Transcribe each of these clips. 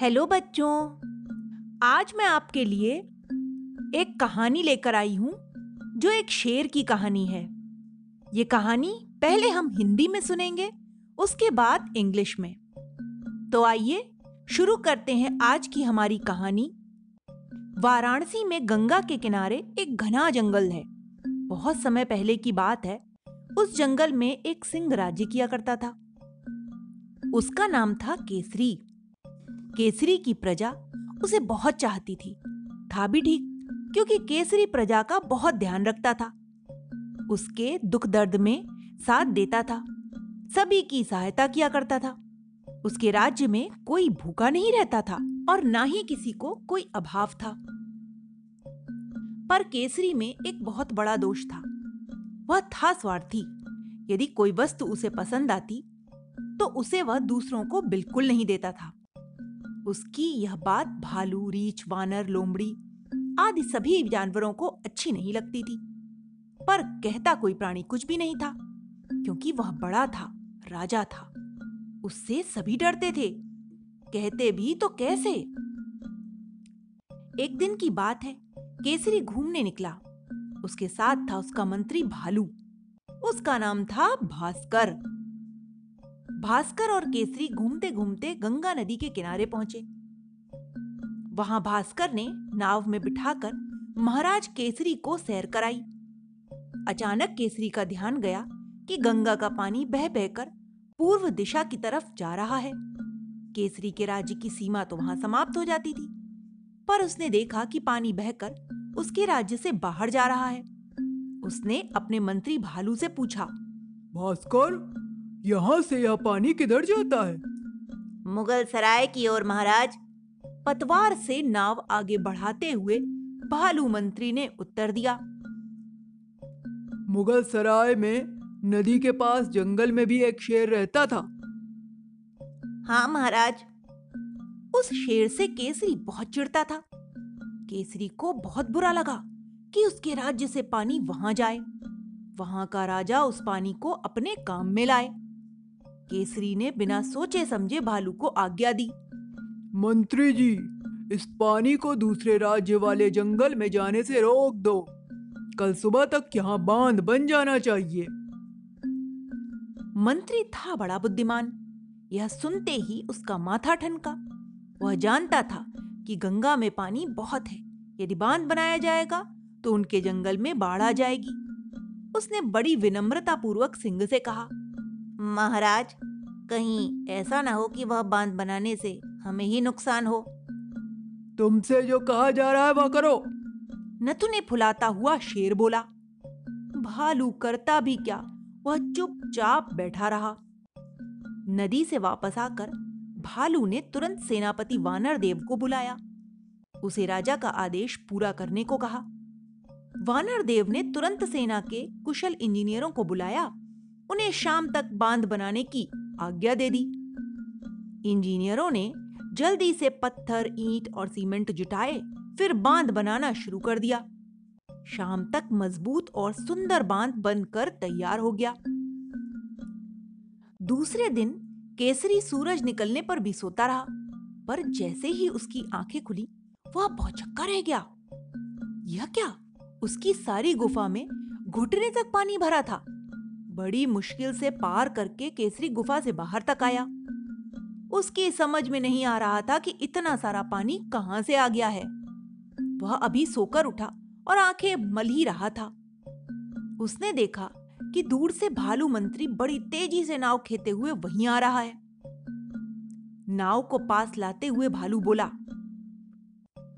Hello बच्चों। आज मैं आपके लिए एक कहानी लेकर आई हूँ, जो एक शेर की कहानी है। ये कहानी पहले हम हिंदी में सुनेंगे, उसके बाद इंग्लिश में। तो आइए, शुरू करते हैं आज की हमारी कहानी। वाराणसी में गंगा के किनारे एक घना जंगल है। बहुत समय पहले की बात है, उस जंगल में एक सिंह राज्य किया करता था। उसका नाम था केसरी। केसरी की प्रजा उसे बहुत चाहती थी। था भी ठीक, क्योंकि केसरी प्रजा का बहुत ध्यान रखता था। उसके दुख दर्द में साथ देता था। सभी की सहायता किया करता था। उसके राज्य में कोई भूखा नहीं रहता था और ना ही किसी को कोई अभाव था। पर केसरी में एक बहुत बड़ा दोष था। वह था स्वार्थी। यदि कोई वस्तु उसे पसंद आती तो उसे वह दूसरों को बिल्कुल नहीं देता था। उसकी यह बात भालू, रीछ, वानर, लोमड़ी आदि सभी जानवरों को अच्छी नहीं लगती थी। पर कहता कोई प्राणी कुछ भी नहीं था, क्योंकि वह बड़ा था, राजा था। उससे सभी डरते थे। कहते भी तो कैसे? एक दिन की बात है, केसरी घूमने निकला। उसके साथ था उसका मंत्री भालू। उसका नाम था भास्कर। भास्कर और केसरी घूमते घूमते गंगा नदी के किनारे पहुँचे। वहाँ भास्कर ने नाव में बिठाकर महाराज केसरी को सैर कराई। अचानक केसरी का ध्यान गया कि गंगा का पानी बह बहकर पूर्व दिशा की तरफ़ जा रहा है। केसरी के राज्य की सीमा तो वहाँ समाप्त हो जाती थी, पर उसने देखा कि पानी बहकर उसके राज्य से बाहर जा रहा है। उसने अपने मंत्री भालू से पूछा, भास्कर यहाँ से यह पानी किधर जाता है? मुगल सराय की ओर महाराज पतवार से नाव आगे बढ़ाते हुए भालू मंत्री ने उत्तर दिया। मुगल सराय में नदी के पास जंगल में भी एक शेर रहता था। हाँ महाराज उस शेर से केसरी बहुत चिढ़ता था। केसरी को बहुत बुरा लगा कि उसके राज्य से पानी वहाँ जाए। वहाँ का राजा उस पानी को अपने काम में लाए। केसरी ने बिना सोचे समझे भालू को आज्ञा दी। मंत्री जी इस पानी को दूसरे राज्य वाले जंगल में जाने से रोक दो। कल सुबह तक यहाँ बाँध बन जाना चाहिए। मंत्री था बड़ा बुद्धिमान। यह सुनते ही उसका माथा ठनका। वह जानता था कि गंगा में पानी बहुत है। यदि बाँध बनाया जाएगा तो उनके जंगल में बाढ़ आ जाएगी। उसने बड़ी विनम्रता पूर्वक सिंह से कहा महाराज कहीं ऐसा ना हो कि वह बाँध बनाने से हमें ही नुकसान हो। तुमसे जो कहा जा रहा है वह करो। नथु ने फुलाता हुआ शेर बोला। भालू करता भी क्या? वह चुपचाप बैठा रहा। नदी से वापस आकर भालू ने तुरंत सेनापति वानर देव को बुलाया। उसे राजा का आदेश पूरा करने को कहा। वानर देव ने तुरंत सेना के कुशल इंजीनियरों को बुलाया। उन्हें शाम तक बाँध बनाने की आज्ञा दे दी। इंजीनियरों ने जल्दी से पत्थर, ईंट और सीमेंट जुटाए, फिर बाँध बनाना शुरू कर दिया। शाम तक मज़बूत और सुंदर बाँध बनकर तैयार हो गया। दूसरे दिन केसरी सूरज निकलने पर भी सोता रहा, पर जैसे ही उसकी आँखें खुली, वह भौचक्का रह गया। यह क्या? उसकी सारी गुफा में घुटने तक पानी भरा था। बड़ी मुश्किल से पार करके केसरी गुफा से बाहर तक आया। उसकी समझ में नहीं आ रहा था कि इतना सारा पानी कहाँ से आ गया है। वह अभी सोकर उठा और आँखें मल ही रहा था। उसने देखा कि दूर से भालू मंत्री बड़ी तेज़ी से नाव खेते हुए वहीं आ रहा है। नाव को पास लाते हुए भालू बोला,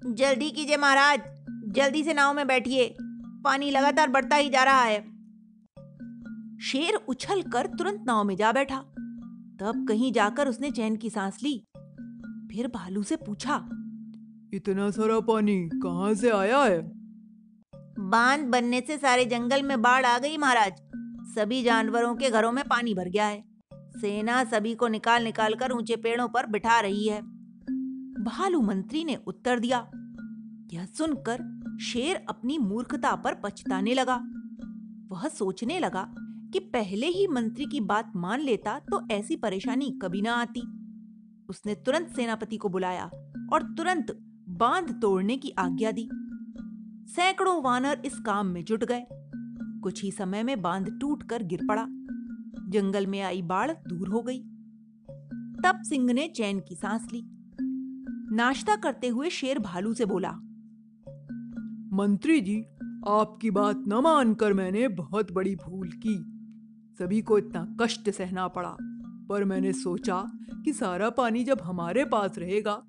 जल्दी कीजिए महाराज, जल्दी से नाव में बैठिए। पानी लगातार बढ़ता ही जा रहा है। शेर उछल कर तुरंत नाव में जा बैठा। तब कहीं जाकर उसने चैन की सांस ली। फिर भालू से पूछा इतना सारा पानी कहाँ से आया है? बाँध बनने से सारे जंगल में बाढ़ आ गई महाराज। सभी जानवरों के घरों में पानी भर गया है। सेना सभी को निकाल निकाल कर ऊँचे पेड़ों पर बिठा रही है। भालू मंत्री ने उत्तर दिया। यह सुनकर शेर अपनी मूर्खता पर पछताने लगा। वह सोचने लगा कि पहले ही मंत्री की बात मान लेता तो ऐसी परेशानी कभी ना आती। उसने तुरंत सेनापति को बुलाया और तुरंत बाँध तोड़ने की आज्ञा दी। सैकड़ों वानर इस काम में जुट गए। कुछ ही समय में बाँध टूट कर गिर पड़ा। जंगल में आई बाढ़ दूर हो गई। तब सिंह ने चैन की सांस ली। नाश्ता करते हुए शेर भालू से बोला, मंत्री जी, आपकी बात न मानकर मैंने बहुत बड़ी भूल की। सभी को इतना कष्ट सहना पड़ा, पर मैंने सोचा कि सारा पानी जब हमारे पास रहेगा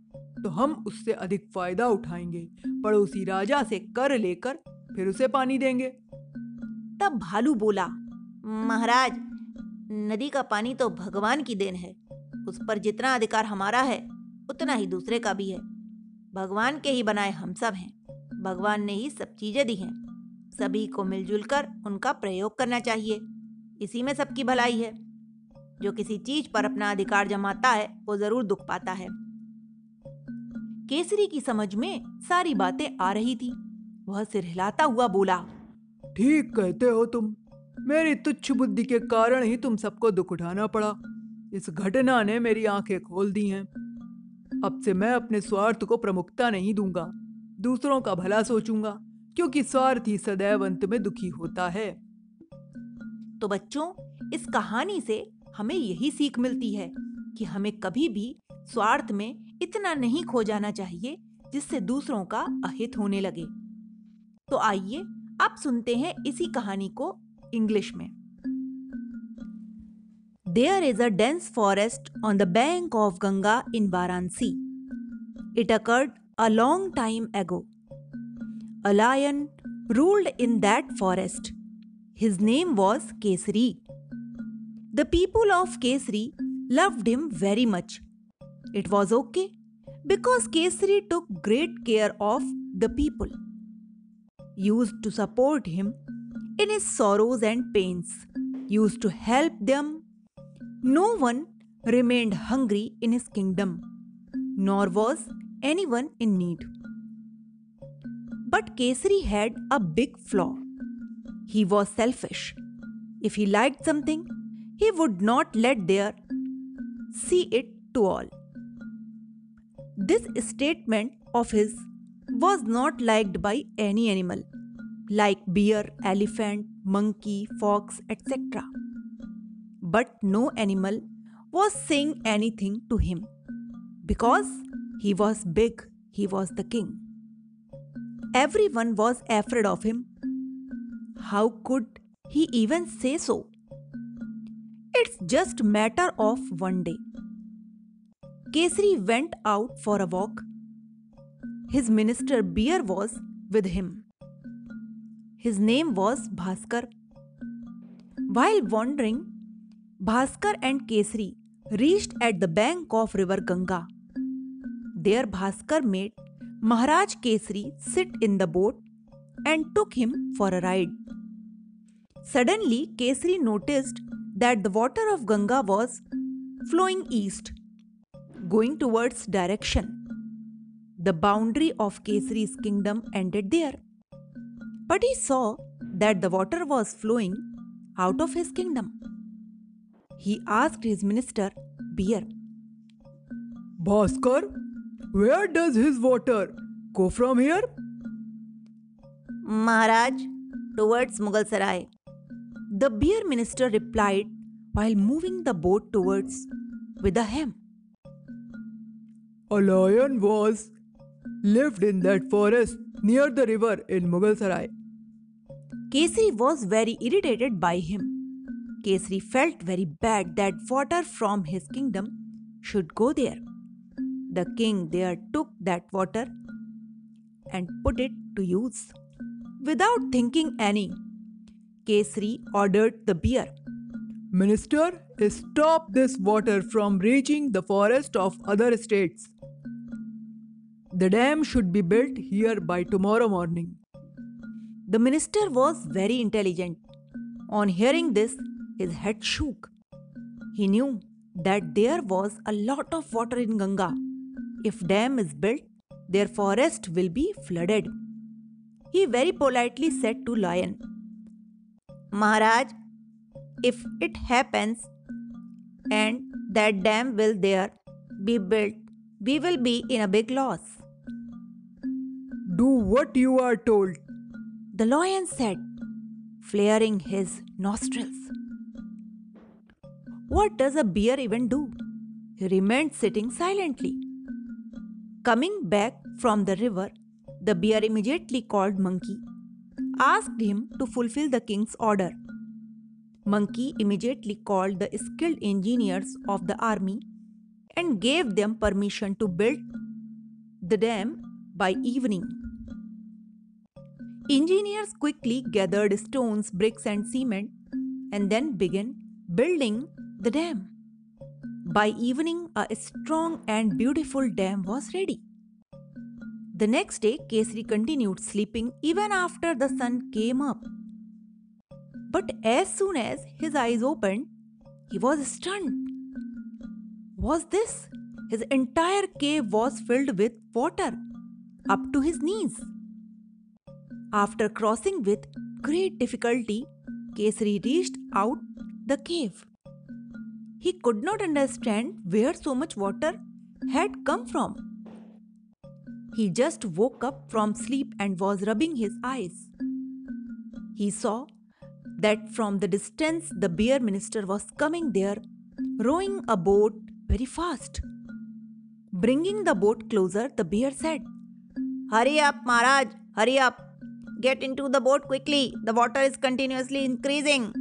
तो हम उससे अधिक फ़ायदा उठाएँगे, पड़ोसी राजा से कर लेकर फिर उसे पानी देंगे। तब भालू बोला, महाराज, नदी का पानी तो भगवान की देन है। उस पर जितना अधिकार हमारा है, उतना ही दूसरे का भी है। भगवान के ही बनाए हम सब हैं। भगवान ने ही सब चीज़ें दी हैं। सभी को मिलजुल कर उनका प्रयोग करना चाहिए। इसी में सबकी भलाई है। जो किसी चीज़ पर अपना अधिकार जमाता है, वो ज़रूर दुख पाता है। केसरी की समझ में सारी बातें आ रही थी। वह सिर हिलाता हुआ बोला, ठीक कहते हो तुम। मेरी तुच्छ बुद्धि के कारण ही तुम सबको दुख उठाना पड़ा। इस घटना ने मेरी आँखें खोल दी हैं। अब से मैं अपने स्वार्थ को प्रमुखता नहीं दूँगा। दूसरों का भला सोचूँगा, क्योंकि स्वार्थ ही सदैव अंत में दुखी होता है। तो बच्चों, इस कहानी से हमें यही सीख मिलती है कि हमें कभी भी स्वार्थ में इतना नहीं खो जाना चाहिए जिससे दूसरों का अहित होने लगे। तो आइए आप सुनते हैं इसी कहानी को इंग्लिश में। There is a dense forest on the bank of Ganga in Varanasi it occurred a long time ago A lion ruled in that forest. His name was Kesari. The people of Kesari loved him very much. It was okay because Kesari took great care of the people, used to support him in his sorrows and pains, used to help them. No one remained hungry in his kingdom, nor was anyone in need. But Kesari had a big flaw. He was selfish. If he liked something, he would not let there see it to all. This statement of his was not liked by any animal, like bear, elephant, monkey, fox, etc. But no animal was saying anything to him because he was big, he was the king. Everyone was afraid of him. How could he even say so? It's just matter of one day. Kesari went out for a walk. His minister Bear was with him. His name was Bhaskar. While wandering, Bhaskar and Kesari reached at the bank of river Ganga. There Bhaskar made Maharaj Kesari sit in the boat and took him for a ride. Suddenly, Kesari noticed that the water of Ganga was flowing east, going towards direction. The boundary of Kesari's kingdom ended there. But he saw that the water was flowing out of his kingdom. He asked his minister, Beer, Bhaskar, where does his water go from here? Maharaj, towards Mughal Sarai. The beer minister replied while moving the boat towards with a hem. A lion was lived in that forest near the river in Mughal Sarai. Kesari was very irritated by him. Kesari felt very bad that water from his kingdom should go there. The king there took that water and put it to use. Without thinking any, Kesari ordered the bear. Minister, stop this water from reaching the forest of other states. The dam should be built here by tomorrow morning. The minister was very intelligent. On hearing this, his head shook. He knew that there was a lot of water in Ganga if dam is built, their forest will be flooded. He very politely said to lion, Maharaj, if it happens and that dam will there, be built, we will be in a big loss. Do what you are told. The lion said, flaring his nostrils. What does a bear even do? He remained sitting silently. Coming back from the river, the bear immediately called Monkey, asked him to fulfill the king's order. Monkey immediately called the skilled engineers of the army and gave them permission to build the dam by evening. Engineers quickly gathered stones, bricks, and cement and then began building the dam. By evening, a strong and beautiful dam was ready. The next day, Kesari continued sleeping even after the sun came up. But as soon as his eyes opened, he was stunned. Was this? His entire cave was filled with water up to his knees. After crossing with great difficulty, Kesari reached out the cave. He could not understand where so much water had come from. He just woke up from sleep and was rubbing his eyes. He saw that from the distance the bear minister was coming there, rowing a boat very fast. Bringing the boat closer, the bear said, Hurry up, Maharaj, hurry up. Get into the boat quickly. The water is continuously increasing.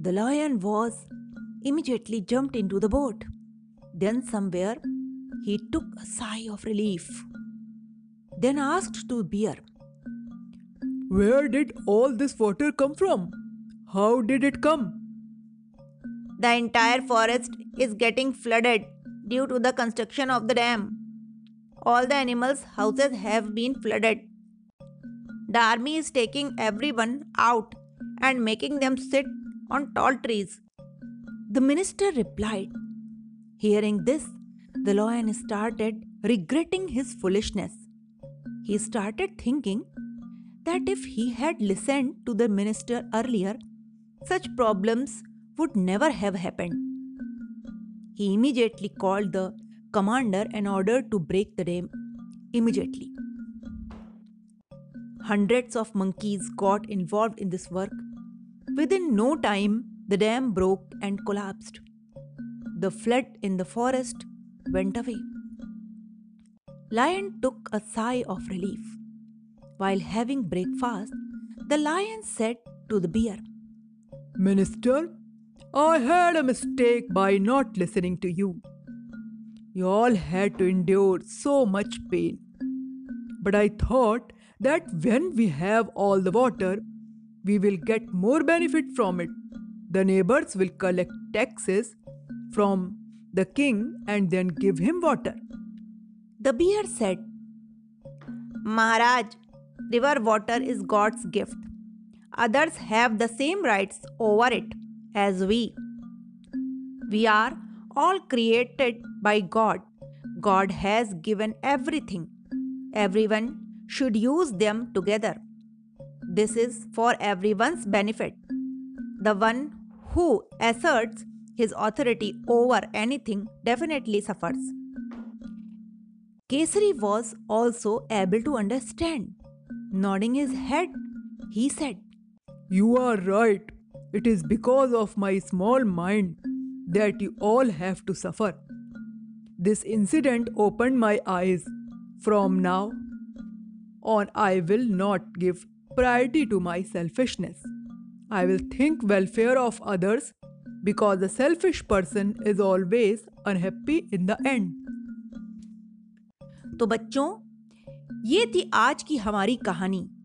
The lion was immediately jumped into the boat. Then, somewhere, he took a sigh of relief. Then asked to bear, Where did all this water come from? How did it come? The entire forest is getting flooded due to the construction of the dam. All the animals' houses have been flooded. The army is taking everyone out and making them sit on tall trees. The minister replied. Hearing this, the lion started regretting his foolishness. He started thinking that if he had listened to the minister earlier, such problems would never have happened. He immediately called the commander and ordered to break the dam immediately. Hundreds of monkeys got involved in this work. Within no time, the dam broke and collapsed. The flood in the forest went away. Lion took a sigh of relief. While having breakfast, the lion said to the bear, Minister, I had a mistake by not listening to you. You all had to endure so much pain. But I thought that when we have all the water, we will get more benefit from it. The neighbors will collect taxes from the king and then give him water. The bear said, Maharaj, river water is God's gift. Others have the same rights over it as we. We are all created by God. God has given everything. Everyone should use them together. This is for everyone's benefit. The one who asserts his authority over anything definitely suffers. Kesari was also able to understand. Nodding his head, he said, You are right. It is because of my small mind that you all have to suffer. This incident opened my eyes. From now on, I will not give priority to my selfishness. I will think welfare of others because a selfish person is always unhappy in the end. तो बच्चों ये थी आज की हमारी कहानी।